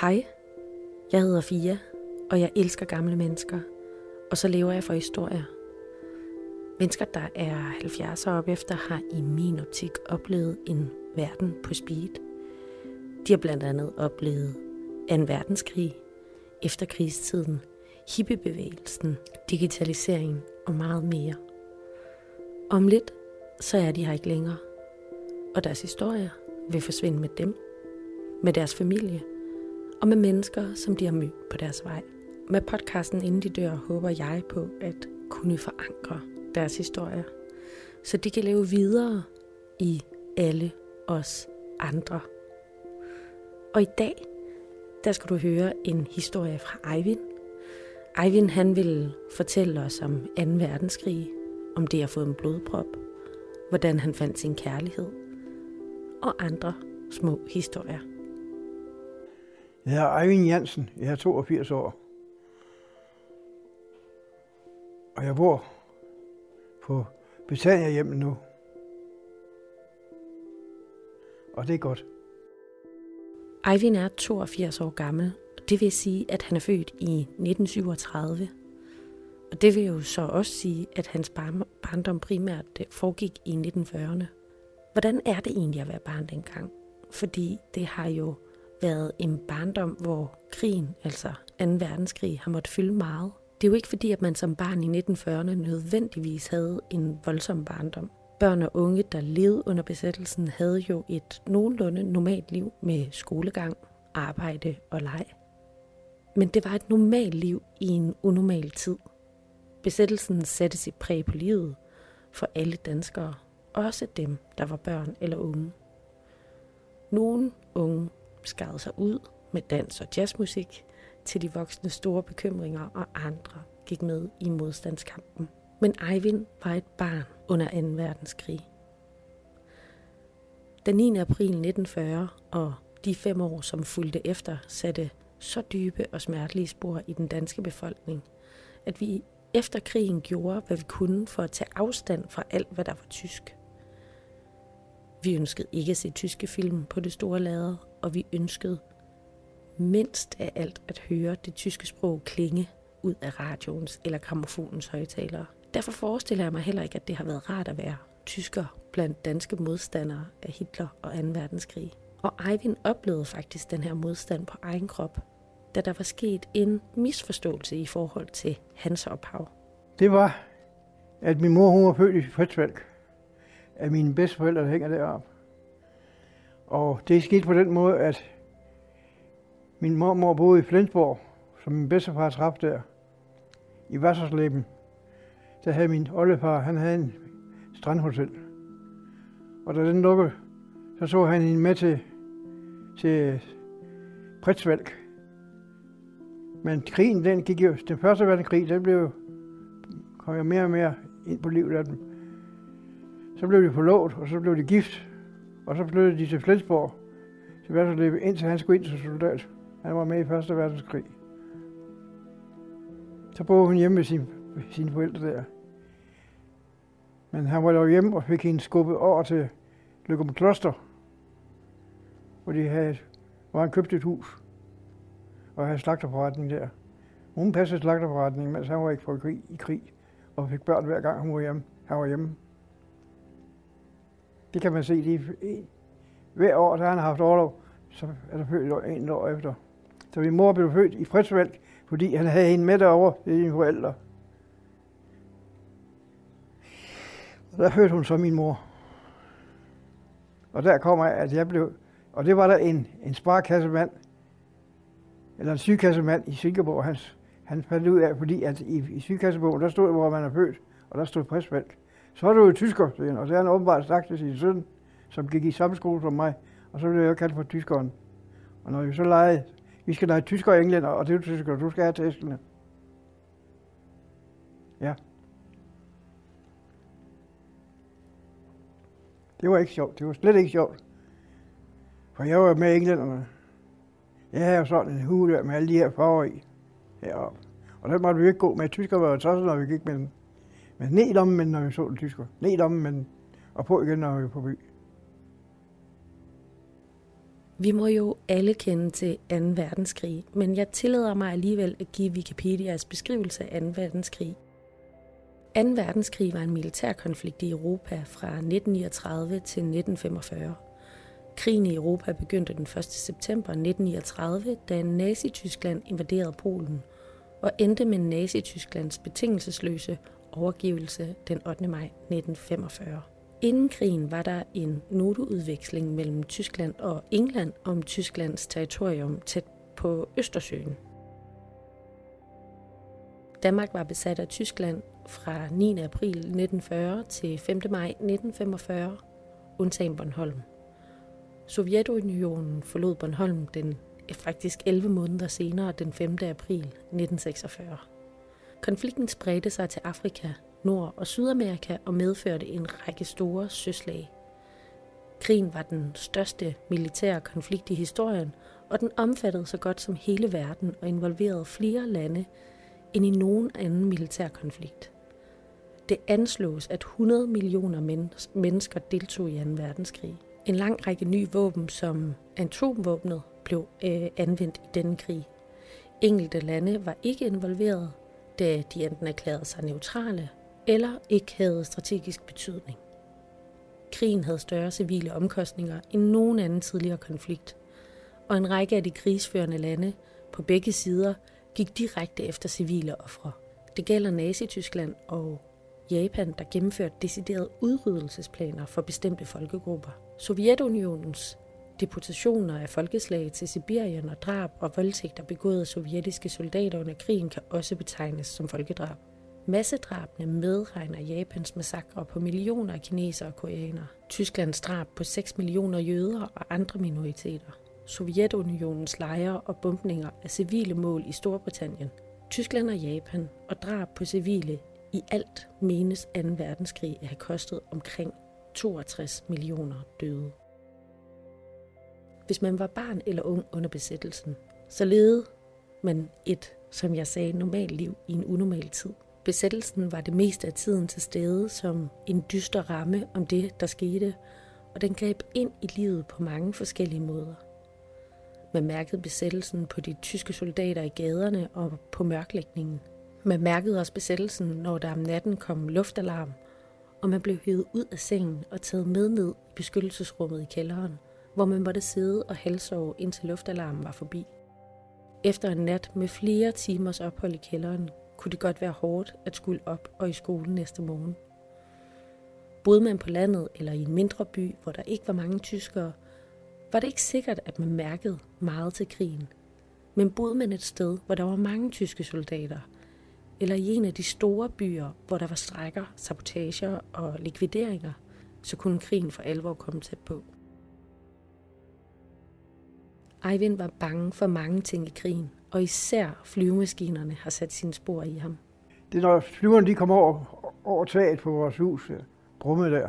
Hej, jeg hedder Fia, og jeg elsker gamle mennesker, og så lever jeg for historier. Mennesker, der er 70 år op efter, har i min optik oplevet en verden på speed. De har blandt andet oplevet en verdenskrig, efterkrigstiden, hippiebevægelsen, digitalisering og meget mere. Om lidt, så er de her ikke længere, og deres historier vil forsvinde med dem, med deres familie og med mennesker, som de har mødt på deres vej. Med podcasten Inden de dør håber jeg på at kunne forankre deres historier, så de kan leve videre i alle os andre. Og i dag, der skal du høre en historie fra Eivind. Eivind han vil fortælle os om 2. verdenskrig, om det at få en blodprop, hvordan han fandt sin kærlighed og andre små historier. Jeg hedder Eivind Jansen. Jeg er 82 år. Og jeg bor på Betania hjemme nu. Og det er godt. Eivind er 82 år gammel, og det vil sige, at han er født i 1937. Og det vil jo så også sige, at hans barndom primært foregik i 1940'erne. Hvordan er det egentlig at være barn dengang? Fordi det har jo været en barndom, hvor krigen, altså 2. verdenskrig, har måttet fylde meget. Det er jo ikke fordi, at man som barn i 1940'erne nødvendigvis havde en voldsom barndom. Børn og unge, der levede under besættelsen, havde jo et nogenlunde normalt liv med skolegang, arbejde og leg. Men det var et normalt liv i en unormal tid. Besættelsen satte sit præg på livet for alle danskere, også dem, der var børn eller unge. Nogle unge skarede sig ud med dans og jazzmusik til de voksne store bekymringer, og andre gik med i modstandskampen. Men Eivind var et barn under 2. verdenskrig. Den 9. april 1940 og de fem år, som fulgte efter, satte så dybe og smertelige spor i den danske befolkning, at vi efter krigen gjorde, hvad vi kunne for at tage afstand fra alt, hvad der var tysk. Vi ønskede ikke at se tyske film på det store lader, og vi ønskede mindst af alt at høre det tyske sprog klinge ud af radioens eller gramofonens højtalere. Derfor forestiller jeg mig heller ikke, at det har været rart at være tysker blandt danske modstandere af Hitler og 2. verdenskrig. Og Eivind oplevede faktisk den her modstand på egen krop, da der var sket en misforståelse i forhold til hans ophav. Det var, at min mor hun var født i Fritzvalg, At mine bedsteforældre hænger deroppe. Og det skete på den måde, at min mormor boede i Flensborg, som min bedstefar traf der, i Vassersleben. Der havde min oldefar, han havde en strandhotel. Og da den lukkede, så så han hende med til, til Pretsvalg. Men krigen, den gik jo, den første verdenskrig, den blev, kom jo mere og mere ind på livet af dem. Så blev de forlovet, og så blev de gift. Og så flyttede de til Flensborg, til Værtslev, indtil han skulle ind som soldat. Han var med i Første Verdenskrig. Så boede hun hjemme med sin, sine forældre der. Men han var dog hjemme og fik hende skubbet over til Lykum Kloster, hvor, de havde, hvor han købte et hus og havde slagterforretning der. Hun passede slagterforretningen, mens han var ikke på krig, i krig, og fik børn hver gang hun var hjemme. Han var hjemme. Det kan man se lige hver år, der han har haft overlov, så er der født en år efter. Så min mor blev født i Fritzvalg, fordi han havde hende med derovre, det er dine forældre. Og der fødte hun så min mor. Og der kommer at jeg blev, og det var der en, en sparkassemand, eller en sygekassemand i Singapore, han, han fandt ud af, fordi at i, i sygekassebogen, der stod, hvor man er født, og der stod Fritzvalg. Så er du jo tysker, og det har han åbenbart sagt til sin søn, som gik i samme skole som mig, og så blev jeg kaldt for tyskeren. Og når vi så legede, vi skal lege tysker og englænder, og det er tysker, du skal have tæskene. Ja. Det var ikke sjovt. Det var slet ikke sjovt. For jeg var med englænderne. Jeg havde jo sådan en hule med alle de her farver i heroppe. Og det måtte vi ikke gå med. Tyskerne var jo tosset, når vi gik med dem. Men ned om, men når vi så den tysker. Ned om, men og på igen, når vi er på by. Vi må jo alle kende til 2. verdenskrig, men jeg tillader mig alligevel at give Wikipedias beskrivelse af 2. verdenskrig. 2. verdenskrig var en militærkonflikt i Europa fra 1939 til 1945. Krigen i Europa begyndte den 1. september 1939, da Nazi-Tyskland invaderede Polen, og endte med Nazi-Tysklands betingelsesløse overgivelse den 8. maj 1945. Inden krigen var der en noteudveksling mellem Tyskland og England om Tysklands territorium tæt på Østersøen. Danmark var besat af Tyskland fra 9. april 1940 til 5. maj 1945, undtagen Bornholm. Sovjetunionen forlod Bornholm den eh, faktisk 11 måneder senere, den 5. april 1946. Konflikten spredte sig til Afrika, Nord- og Sydamerika og medførte en række store søslag. Krigen var den største militære konflikt i historien, og den omfattede så godt som hele verden og involverede flere lande end i nogen anden militær konflikt. Det anslås, at 100 millioner mennesker deltog i 2. verdenskrig. En lang række nye våben, som atomvåbnet, blev øh, anvendt i denne krig. Enkelte lande var ikke involveret, da de enten erklærede sig neutrale eller ikke havde strategisk betydning. Krigen havde større civile omkostninger end nogen anden tidligere konflikt, og en række af de krigsførende lande på begge sider gik direkte efter civile ofre. Det gælder Nazi-Tyskland og Japan, der gennemførte deciderede udryddelsesplaner for bestemte folkegrupper. Sovjetunionens deportationer af folkeslag til Sibirien og drab og voldtægter begået af sovjetiske soldater under krigen kan også betegnes som folkedrab. Massedrabene medregner Japans massakre på millioner af kinesere og koreanere, Tysklands drab på 6 millioner jøder og andre minoriteter, Sovjetunionens lejre og bombninger af civile mål i Storbritannien, Tyskland og Japan og drab på civile i alt menes 2. verdenskrig at have kostet omkring 62 millioner døde. Hvis man var barn eller ung under besættelsen, så levede man et, som jeg sagde, normalt liv i en unormal tid. Besættelsen var det meste af tiden til stede som en dyster ramme om det, der skete, og den greb ind i livet på mange forskellige måder. Man mærkede besættelsen på de tyske soldater i gaderne og på mørklægningen. Man mærkede også besættelsen, når der om natten kom luftalarm, og man blev hævet ud af sengen og taget med ned i beskyttelsesrummet i kælderen, hvor man måtte sidde og halsove indtil luftalarmen var forbi. Efter en nat med flere timers ophold i kælderen, kunne det godt være hårdt at skulle op og i skolen næste morgen. Boede man på landet eller i en mindre by, hvor der ikke var mange tyskere, var det ikke sikkert, at man mærkede meget til krigen. Men boede man et sted, hvor der var mange tyske soldater, eller i en af de store byer, hvor der var strækker, sabotager og likvideringer, så kunne krigen for alvor komme tæt på. Eivind var bange for mange ting i krigen, og især flyvemaskinerne har sat sine spor i ham. Det er når flyverne de kom over, over taget på vores hus, øh, brummet der.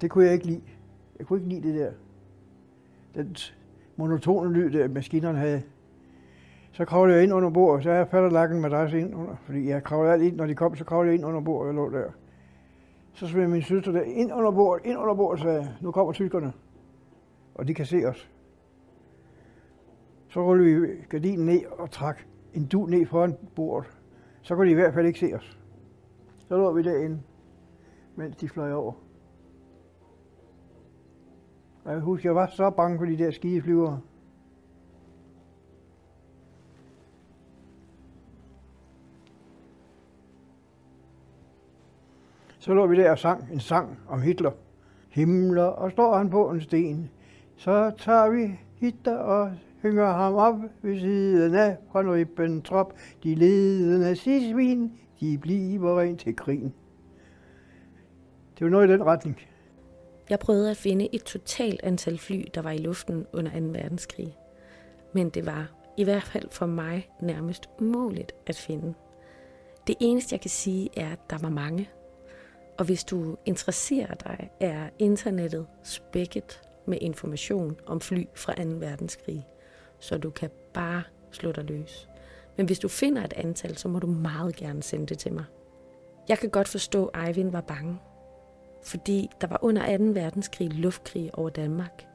Det kunne jeg ikke lide. Jeg kunne ikke lide det der. Den monotone lyd, der maskinerne havde. Så kravlede jeg ind under bordet, så jeg faldet lagt en madras ind under, fordi jeg kravlede alt ind, når de kom, så kravlede jeg ind under bordet, og jeg lå der. Så smed min søster der ind under bordet, ind under bordet, sagde nu kommer tyskerne, og de kan se os. Så rullede vi gardinen ned og trak en du ned foran bordet. Så kunne de i hvert fald ikke se os. Så lå vi derinde, mens de fløj over. Og jeg husker, jeg var så bange for de der skideflyvere. Så lå vi der og sang en sang om Hitler. Himler, og står han på en sten, så tager vi Hitler og hænger ham op ved siden af von Ribbentrop. De ledende nazismen, de bliver rent til krigen. Det var noget i den retning. Jeg prøvede at finde et totalt antal fly, der var i luften under 2. verdenskrig. Men det var, i hvert fald for mig, nærmest umuligt at finde. Det eneste, jeg kan sige, er, at der var mange. Og hvis du interesserer dig, er internettet spækket med information om fly fra 2. verdenskrig, så du kan bare slå dig løs. Men hvis du finder et antal, så må du meget gerne sende det til mig. Jeg kan godt forstå, at Eivind var bange, fordi der var under 2. verdenskrig luftkrig over Danmark.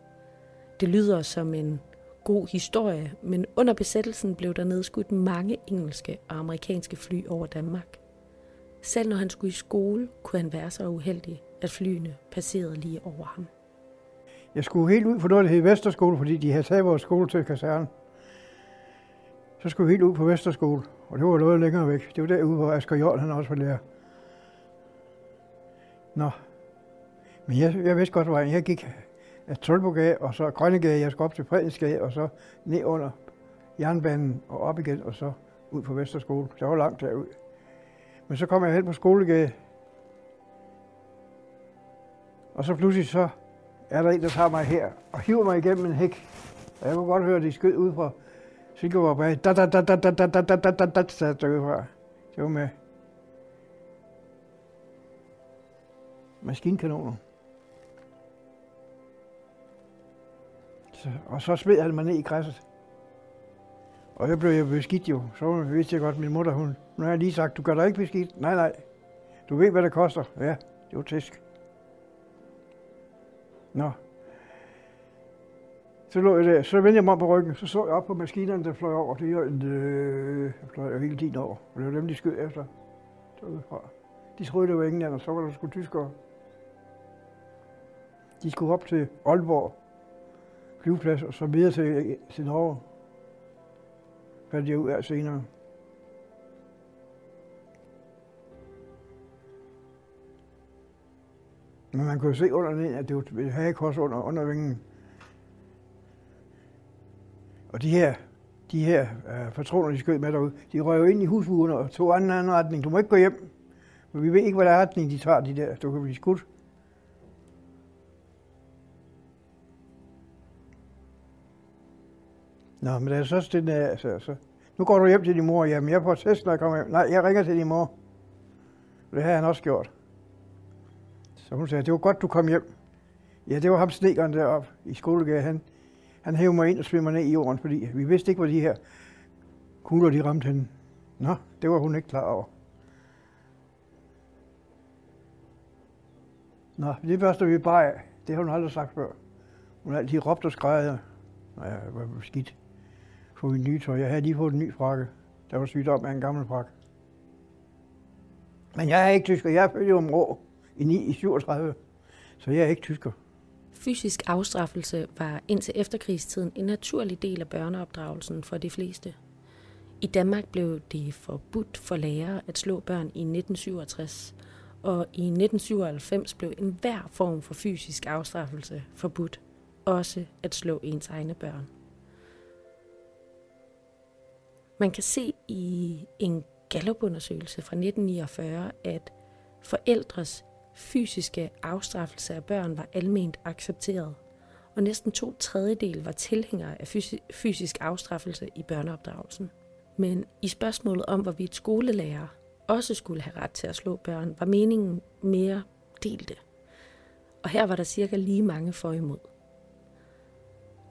Det lyder som en god historie, men under besættelsen blev der nedskudt mange engelske og amerikanske fly over Danmark. Selv når han skulle i skole, kunne han være så uheldig, at flyene passerede lige over ham. Jeg skulle helt ud for noget, der hed Vesterskole, fordi de havde taget vores skole til kaserne. Så skulle vi helt ud på Vesterskole, og det var noget længere væk. Det var derude, hvor Asger Jol, han også var lærer. Nå, men jeg, jeg vidste godt, hvor jeg gik af Tølbogade, og så Grønnegade, jeg skulle op til Fredensgade, og så ned under jernbanen og op igen, og så ud på Vesterskole. Det var langt derud. Men så kom jeg hen på Skolegade, og så pludselig så er der en, der tager mig her og hiver mig igennem en hæk. Og jeg kunne godt høre, at de skød ud fra Silkeborg bag. Da, da, da, da, da, da, da, da, da, da, da, da, da, da, Det var med maskinkanoner. Så, og så smed han mig ned i græsset. Og jeg blev jeg beskidt jo. Så vidste jeg godt, at min mutter, hun, nu har jeg lige sagt, du gør dig ikke beskidt. Nej, nej. Du ved, hvad det koster. Ja, det var tæsk. Nå. Så lå jeg der. Så vendte jeg mig om på ryggen. Så så jeg op på maskinerne, der fløj over. Det var en, øh, fløj jeg hele tiden over. Og det var dem, de skød efter. Derudfra. De troede, det var England, og så var der sgu tyskere. De skulle op til Aalborg flyveplads, og så videre til, til Norge. Fandt jeg ud af senere. Men man kunne se under den, at det var et hagekors under, under vingen. Og de her, de her uh, patroner, de skød med derude, de røg jo ind i husmurene og tog anden anden retning. Du må ikke gå hjem, for vi ved ikke, hvad der er retning, de tager, de der. Du kan blive skudt. Nå, men det er så stille af, så, så. Nu går du hjem til din mor. Jamen, jeg får test, når jeg kommer hjem. Nej, jeg ringer til din mor. Det har han også gjort. Så hun sagde, det var godt, du kom hjem. Ja, det var ham snekeren deroppe i skolegade. Han, han hævde mig ind og svømmer ned i jorden, fordi vi vidste ikke, hvor de her kugler, de ramte hende. Nå, det var hun ikke klar over. Nå, det første vi bare af. Det har hun aldrig sagt før. Hun har altid råbt og skrejet, Nå ja, hvad var skidt. Få min nye tøj. Jeg havde lige fået en ny frakke. Der var sygdom af en gammel frakke. Men jeg er ikke tysker. Jeg er født i rå i 9 i 37. Så jeg er ikke tysker. Fysisk afstraffelse var indtil efterkrigstiden en naturlig del af børneopdragelsen for de fleste. I Danmark blev det forbudt for lærere at slå børn i 1967, og i 1997 blev enhver form for fysisk afstraffelse forbudt, også at slå ens egne børn. Man kan se i en Gallup-undersøgelse fra 1949, at forældres fysiske afstraffelse af børn var alment accepteret, og næsten to tredjedel var tilhængere af fysisk afstraffelse i børneopdragelsen. Men i spørgsmålet om, hvorvidt skolelærer også skulle have ret til at slå børn, var meningen mere delte. Og her var der cirka lige mange for imod.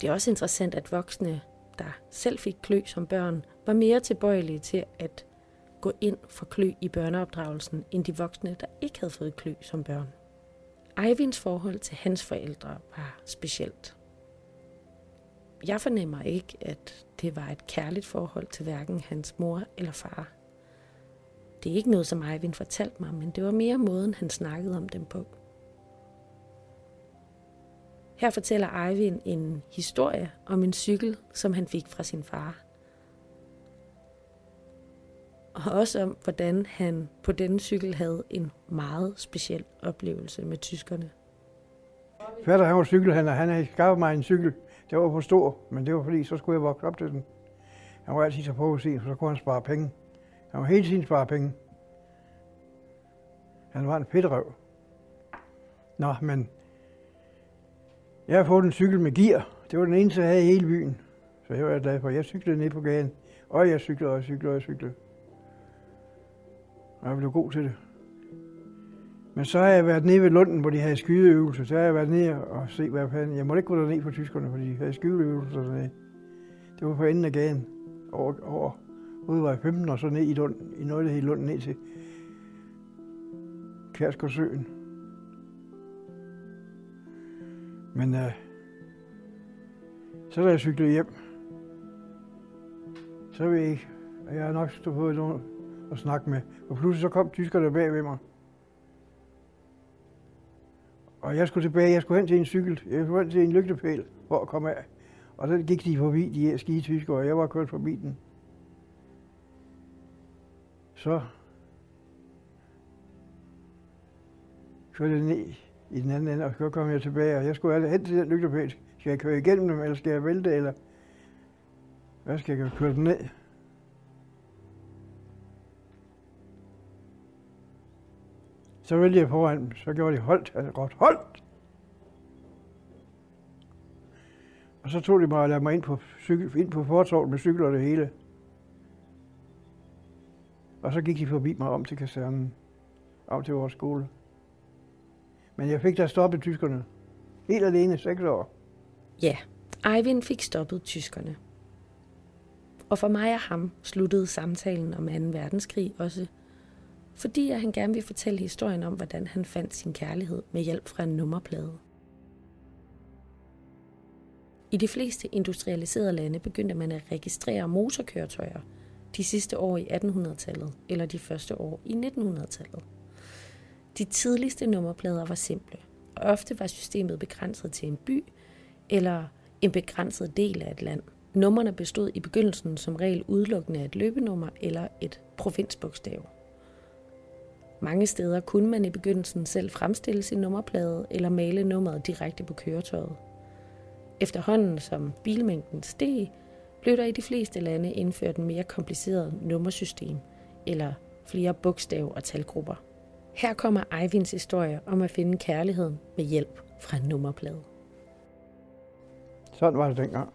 Det er også interessant, at voksne, der selv fik klø som børn, var mere tilbøjelige til at gå ind for klø i børneopdragelsen, end de voksne, der ikke havde fået klø som børn. Eivinds forhold til hans forældre var specielt. Jeg fornemmer ikke, at det var et kærligt forhold til hverken hans mor eller far. Det er ikke noget, som Eivind fortalte mig, men det var mere måden, han snakkede om dem på. Her fortæller Eivind en historie om en cykel, som han fik fra sin far og også om, hvordan han på denne cykel havde en meget speciel oplevelse med tyskerne. Fætter, han var cykelhandler. Han havde skaffet mig en cykel. Det var for stor, men det var fordi, så skulle jeg vokse op til den. Han var altid så på at se, så kunne han spare penge. Han var hele tiden spare penge. Han var en fedtrøv. Nå, men jeg har fået en cykel med gear. Det var den eneste, jeg havde i hele byen. Så jeg var glad for. Jeg cyklede ned på gaden. Og jeg cyklede, og jeg cyklede, og jeg cyklede. Og jeg blev god til det. Men så har jeg været nede ved Lunden, hvor de havde skydeøvelser. Så har jeg været nede og se, hvad fanden. Jeg måtte ikke gå derned for tyskerne, fordi de havde skydeøvelser dernede. Det var på enden af gaden. Over, over udvej 15 og så ned i Lund, i noget, der hed Lund, ned til Kærsgårdsøen. Men øh, Så da jeg cyklede hjem, så ved jeg ikke, at jeg har nok stået på nogle at snakke med. Og pludselig så kom tyskerne bag ved mig. Og jeg skulle tilbage, jeg skulle hen til en cykel, jeg skulle hen til en lygtepæl for at komme af. Og så gik de forbi, de her skide tyskere, og jeg var kørt forbi den. Så kørte jeg ned i den anden ende, og så kom jeg tilbage, og jeg skulle alle hen til den lygtepæl. Skal jeg køre igennem dem, eller skal jeg vælte, eller hvad skal jeg køre den ned? Så ville jeg foran dem, så gjorde de holdt, altså godt holdt. Og så tog de mig og lavede mig ind på, cykel, ind på fortorvet med cykler og det hele. Og så gik de forbi mig om til kasernen, om til vores skole. Men jeg fik da stoppet tyskerne. Helt alene, seks år. Ja, Eivind fik stoppet tyskerne. Og for mig og ham sluttede samtalen om 2. verdenskrig også, fordi han gerne vil fortælle historien om, hvordan han fandt sin kærlighed med hjælp fra en nummerplade. I de fleste industrialiserede lande begyndte man at registrere motorkøretøjer de sidste år i 1800-tallet eller de første år i 1900-tallet. De tidligste nummerplader var simple, og ofte var systemet begrænset til en by eller en begrænset del af et land. Nummerne bestod i begyndelsen som regel udelukkende af et løbenummer eller et provinsbogstav. Mange steder kunne man i begyndelsen selv fremstille sin nummerplade eller male nummeret direkte på køretøjet. Efterhånden som bilmængden steg, blev der i de fleste lande indført en mere kompliceret nummersystem eller flere bogstav- og talgrupper. Her kommer Eivinds historie om at finde kærligheden med hjælp fra en nummerplade. Sådan var det dengang.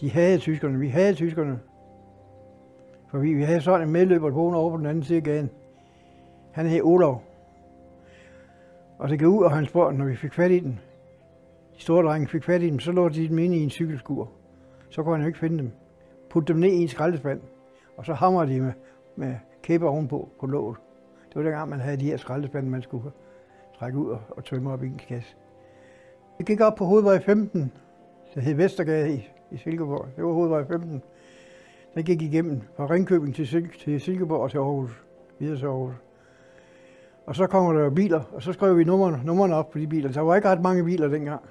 De havde tyskerne, vi havde tyskerne. For vi, vi havde sådan en medløber på over på den anden side af gaden. Han hed Olof. Og det gik ud, og han spurgte, når vi fik fat i den, de store drenge fik fat i dem, så lå de dem inde i en cykelskur. Så kunne han jo ikke finde dem. Putte dem ned i en skraldespand, og så hamrede de med, med kæber ovenpå på låget. Det var dengang, man havde de her skraldespande, man skulle trække ud og, og tømme op i en kasse. Det gik op på hovedvej 15, der hed Vestergade i, i Silkeborg. Det var hovedvej 15. Den gik igennem fra Ringkøbing til, Sil- til Silkeborg og til Aarhus, videre til Aarhus. Og så kommer der jo biler, og så skrev vi nummerne, nummerne op på de biler. Der var ikke ret mange biler dengang.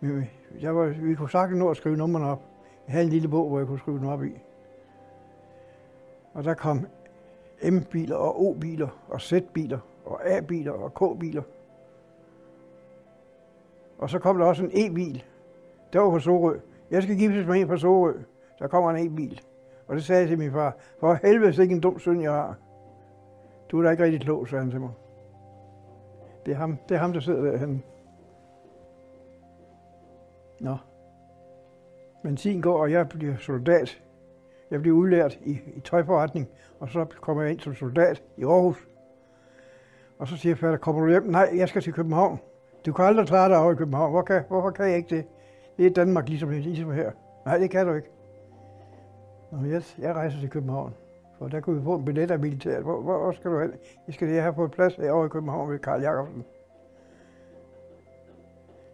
Men jeg var, vi kunne sagtens nå at skrive nummerne op. Jeg havde en lille bog, hvor jeg kunne skrive dem op i. Og der kom M-biler og O-biler og Z-biler og A-biler og K-biler. Og så kom der også en E-bil. Der var på Sorø. Jeg skal giftes med en på Sorø. Der kommer en E-bil. Og det sagde jeg til min far. For helvede, det er ikke en dum søn, jeg har. Du er da ikke rigtig klog, sagde han til mig. Det er ham, det er ham der sidder derhen. Nå. Men tiden går, og jeg bliver soldat. Jeg bliver udlært i, i tøjforretning, og så kommer jeg ind som soldat i Aarhus. Og så siger jeg, fatter, kommer du hjem? Nej, jeg skal til København. Du kan aldrig klare dig over i København. Hvor kan, hvorfor kan jeg ikke det? Det er Danmark ligesom, ligesom her. Nej, det kan du ikke. Nå, jeg, jeg rejser til København. For der kunne vi få en billet af militæret. Hvor, hvor, hvor skal du hen? Jeg skal lige have på plads herovre i København ved Karl Jacobsen.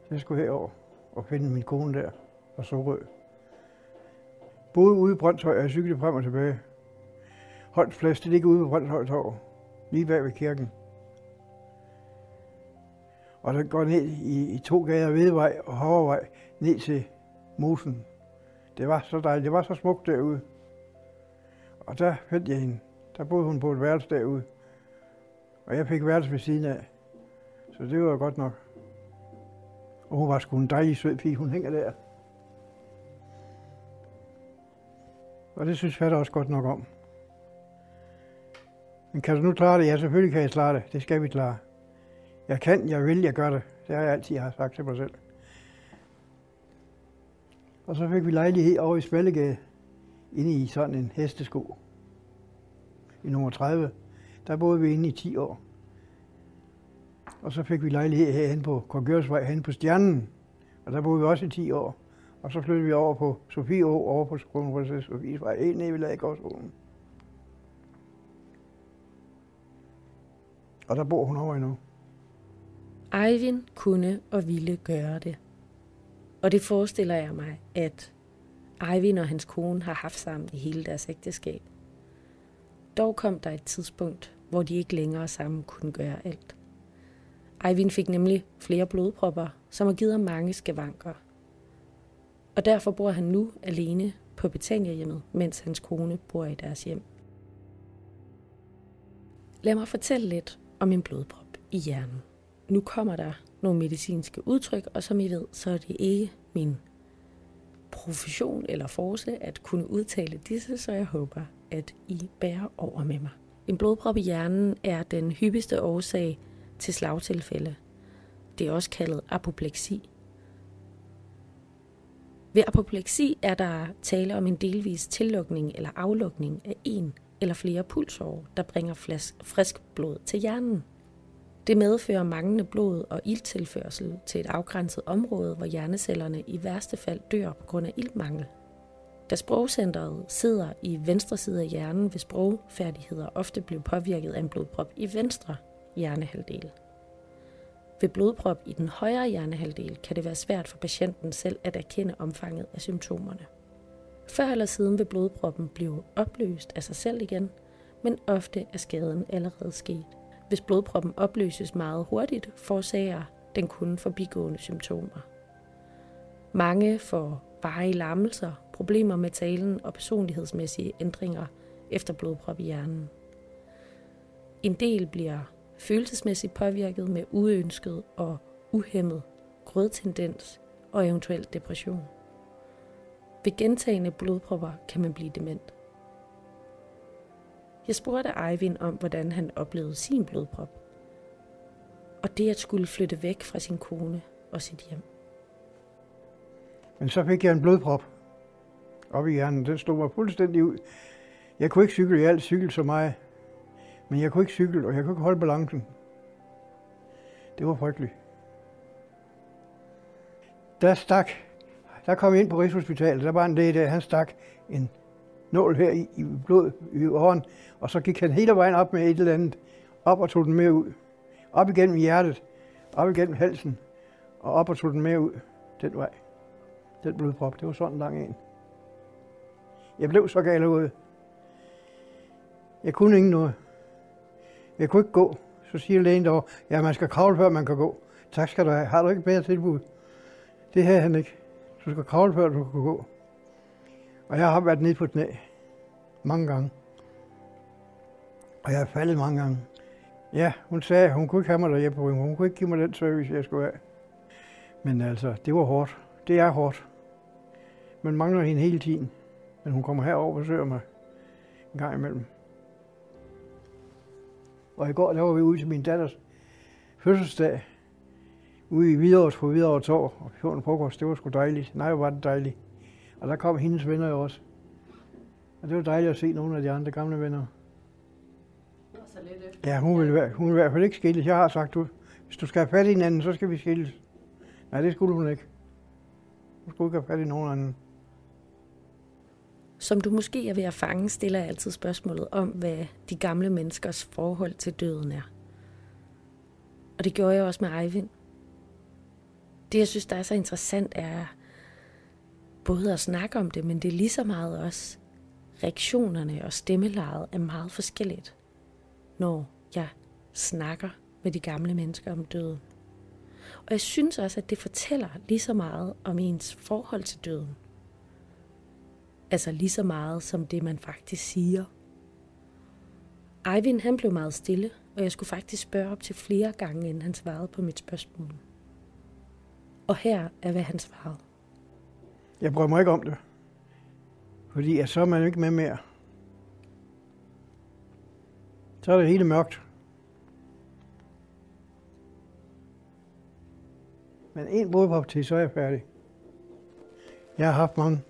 Så jeg skulle herover og finde min kone der og så rød. Både ude i Brøndshøj, og jeg cyklede frem og tilbage. Holdt plads, det ligger ude på Brøndshøj Torv, lige bag ved kirken. Og der går ned i, i to gader Vedvej og Hovervej, ned til Mosen. Det var så dejligt, det var så smukt derude. Og der fandt jeg hende. Der boede hun på et værelse derude. Og jeg fik værelse ved siden af. Så det var godt nok. Og hun var sgu en dejlig sød pige. Hun hænger der. Og det synes fatter også godt nok om. Men kan du nu klare det? Ja, selvfølgelig kan jeg klare det. Det skal vi klare. Jeg kan, jeg vil, jeg gør det. Det har jeg altid har sagt til mig selv. Og så fik vi lejlighed over i Spallegade, inde i sådan en hestesko. I nummer 30. Der boede vi inde i 10 år. Og så fik vi lejlighed herhen på Kongørsvej, hen på Stjernen. Og der boede vi også i 10 år. Og så flyttede vi over på Sofie Å, over på Kronprinsesse Sofies Vej, helt nede ved Lagårdsåen. Og der bor hun over endnu. Eivind kunne og ville gøre det. Og det forestiller jeg mig, at Eivind og hans kone har haft sammen i hele deres ægteskab. Dog kom der et tidspunkt, hvor de ikke længere sammen kunne gøre alt. Eivind fik nemlig flere blodpropper, som har givet ham mange skavanker. Og derfor bor han nu alene på Betania-hjemmet, mens hans kone bor i deres hjem. Lad mig fortælle lidt om en blodprop i hjernen. Nu kommer der nogle medicinske udtryk, og som I ved, så er det ikke min profession eller force at kunne udtale disse, så jeg håber, at I bærer over med mig. En blodprop i hjernen er den hyppigste årsag til slagtilfælde. Det er også kaldet apopleksi. Ved apopleksi er der tale om en delvis tillukning eller aflukning af en eller flere pulsårer, der bringer frisk blod til hjernen. Det medfører manglende blod og ilttilførsel til et afgrænset område, hvor hjernecellerne i værste fald dør på grund af iltmangel. Da sprogcentret sidder i venstre side af hjernen, vil sprogfærdigheder ofte blive påvirket af en blodprop i venstre hjernehalvdel. Ved blodprop i den højre hjernehalvdel kan det være svært for patienten selv at erkende omfanget af symptomerne. Før eller siden vil blodproppen blive opløst af sig selv igen, men ofte er skaden allerede sket. Hvis blodproppen opløses meget hurtigt, forårsager den kun forbigående symptomer. Mange får varige lammelser, problemer med talen og personlighedsmæssige ændringer efter blodprop i hjernen. En del bliver følelsesmæssigt påvirket med uønsket og uhemmet grødtendens og eventuelt depression. Ved gentagende blodpropper kan man blive dement. Jeg spurgte Eivind om, hvordan han oplevede sin blodprop. Og det at skulle flytte væk fra sin kone og sit hjem. Men så fik jeg en blodprop op i hjernen. Den stod mig fuldstændig ud. Jeg kunne ikke cykle. Jeg alt cykel så meget. Men jeg kunne ikke cykle, og jeg kunne ikke holde balancen. Det var frygteligt. Der stak, der kom jeg ind på Rigshospitalet, der var en læge der, han stak en nål her i, i blod i åren, og så gik han hele vejen op med et eller andet, op og tog den med ud. Op igennem hjertet, op igennem halsen, og op og tog den med ud den vej. Den blodprop, det var sådan en lang en. Jeg blev så gal ud. Jeg kunne ikke noget. Jeg kunne ikke gå. Så siger lægen derovre, ja, man skal kravle, før man kan gå. Tak skal du have. Har du ikke bedre tilbud? Det havde han ikke. Du skal kravle, før du kan gå. Og jeg har været nede på knæ mange gange. Og jeg er faldet mange gange. Ja, hun sagde, at hun kunne ikke have mig derhjemme på Hun kunne ikke give mig den service, jeg skulle have. Men altså, det var hårdt. Det er hårdt. Man mangler hende hele tiden. Men hun kommer herover og besøger mig en gang imellem. Og i går der var vi ude til min datters fødselsdag. Ude i Hvidovre på Hvidovre Torv og fjorden en frokost. Det var sgu dejligt. Nej, var det dejligt. Og der kom hendes venner jo også. Og det var dejligt at se nogle af de andre gamle venner. Ja, hun vil, være, hun vil i hvert fald ikke skilles. Jeg har sagt, du, hvis du skal have fat i hinanden, så skal vi skilles. Nej, det skulle hun ikke. Hun skulle ikke have fat i nogen anden. Som du måske er ved at fange, stiller jeg altid spørgsmålet om, hvad de gamle menneskers forhold til døden er. Og det gjorde jeg også med Eivind. Det, jeg synes, der er så interessant, er både at snakke om det, men det er lige så meget også reaktionerne og stemmelejet er meget forskelligt, når jeg snakker med de gamle mennesker om døden. Og jeg synes også, at det fortæller lige så meget om ens forhold til døden. Altså lige så meget som det, man faktisk siger. Eivind han blev meget stille, og jeg skulle faktisk spørge op til flere gange, inden han svarede på mit spørgsmål. Og her er, hvad han svarede. Jeg bryder mig ikke om det. Fordi at så er man jo ikke med mere. Så er det hele mørkt. Men en blodprop til, så er jeg færdig. Jeg har haft mange.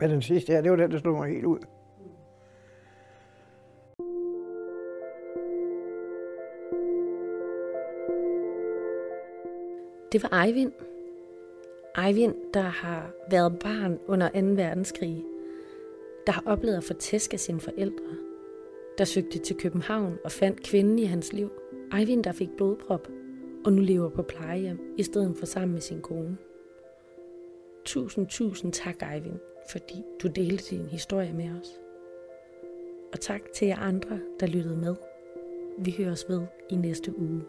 Men den sidste her, det var den, der slog mig helt ud. Det var Eivind. Eivind, der har været barn under 2. verdenskrig. Der har oplevet at få tæsk af sine forældre. Der søgte til København og fandt kvinden i hans liv. Eivind, der fik blodprop og nu lever på plejehjem i stedet for sammen med sin kone. Tusind, tusind tak, Eivind, fordi du delte din historie med os. Og tak til jer andre, der lyttede med. Vi høres ved i næste uge.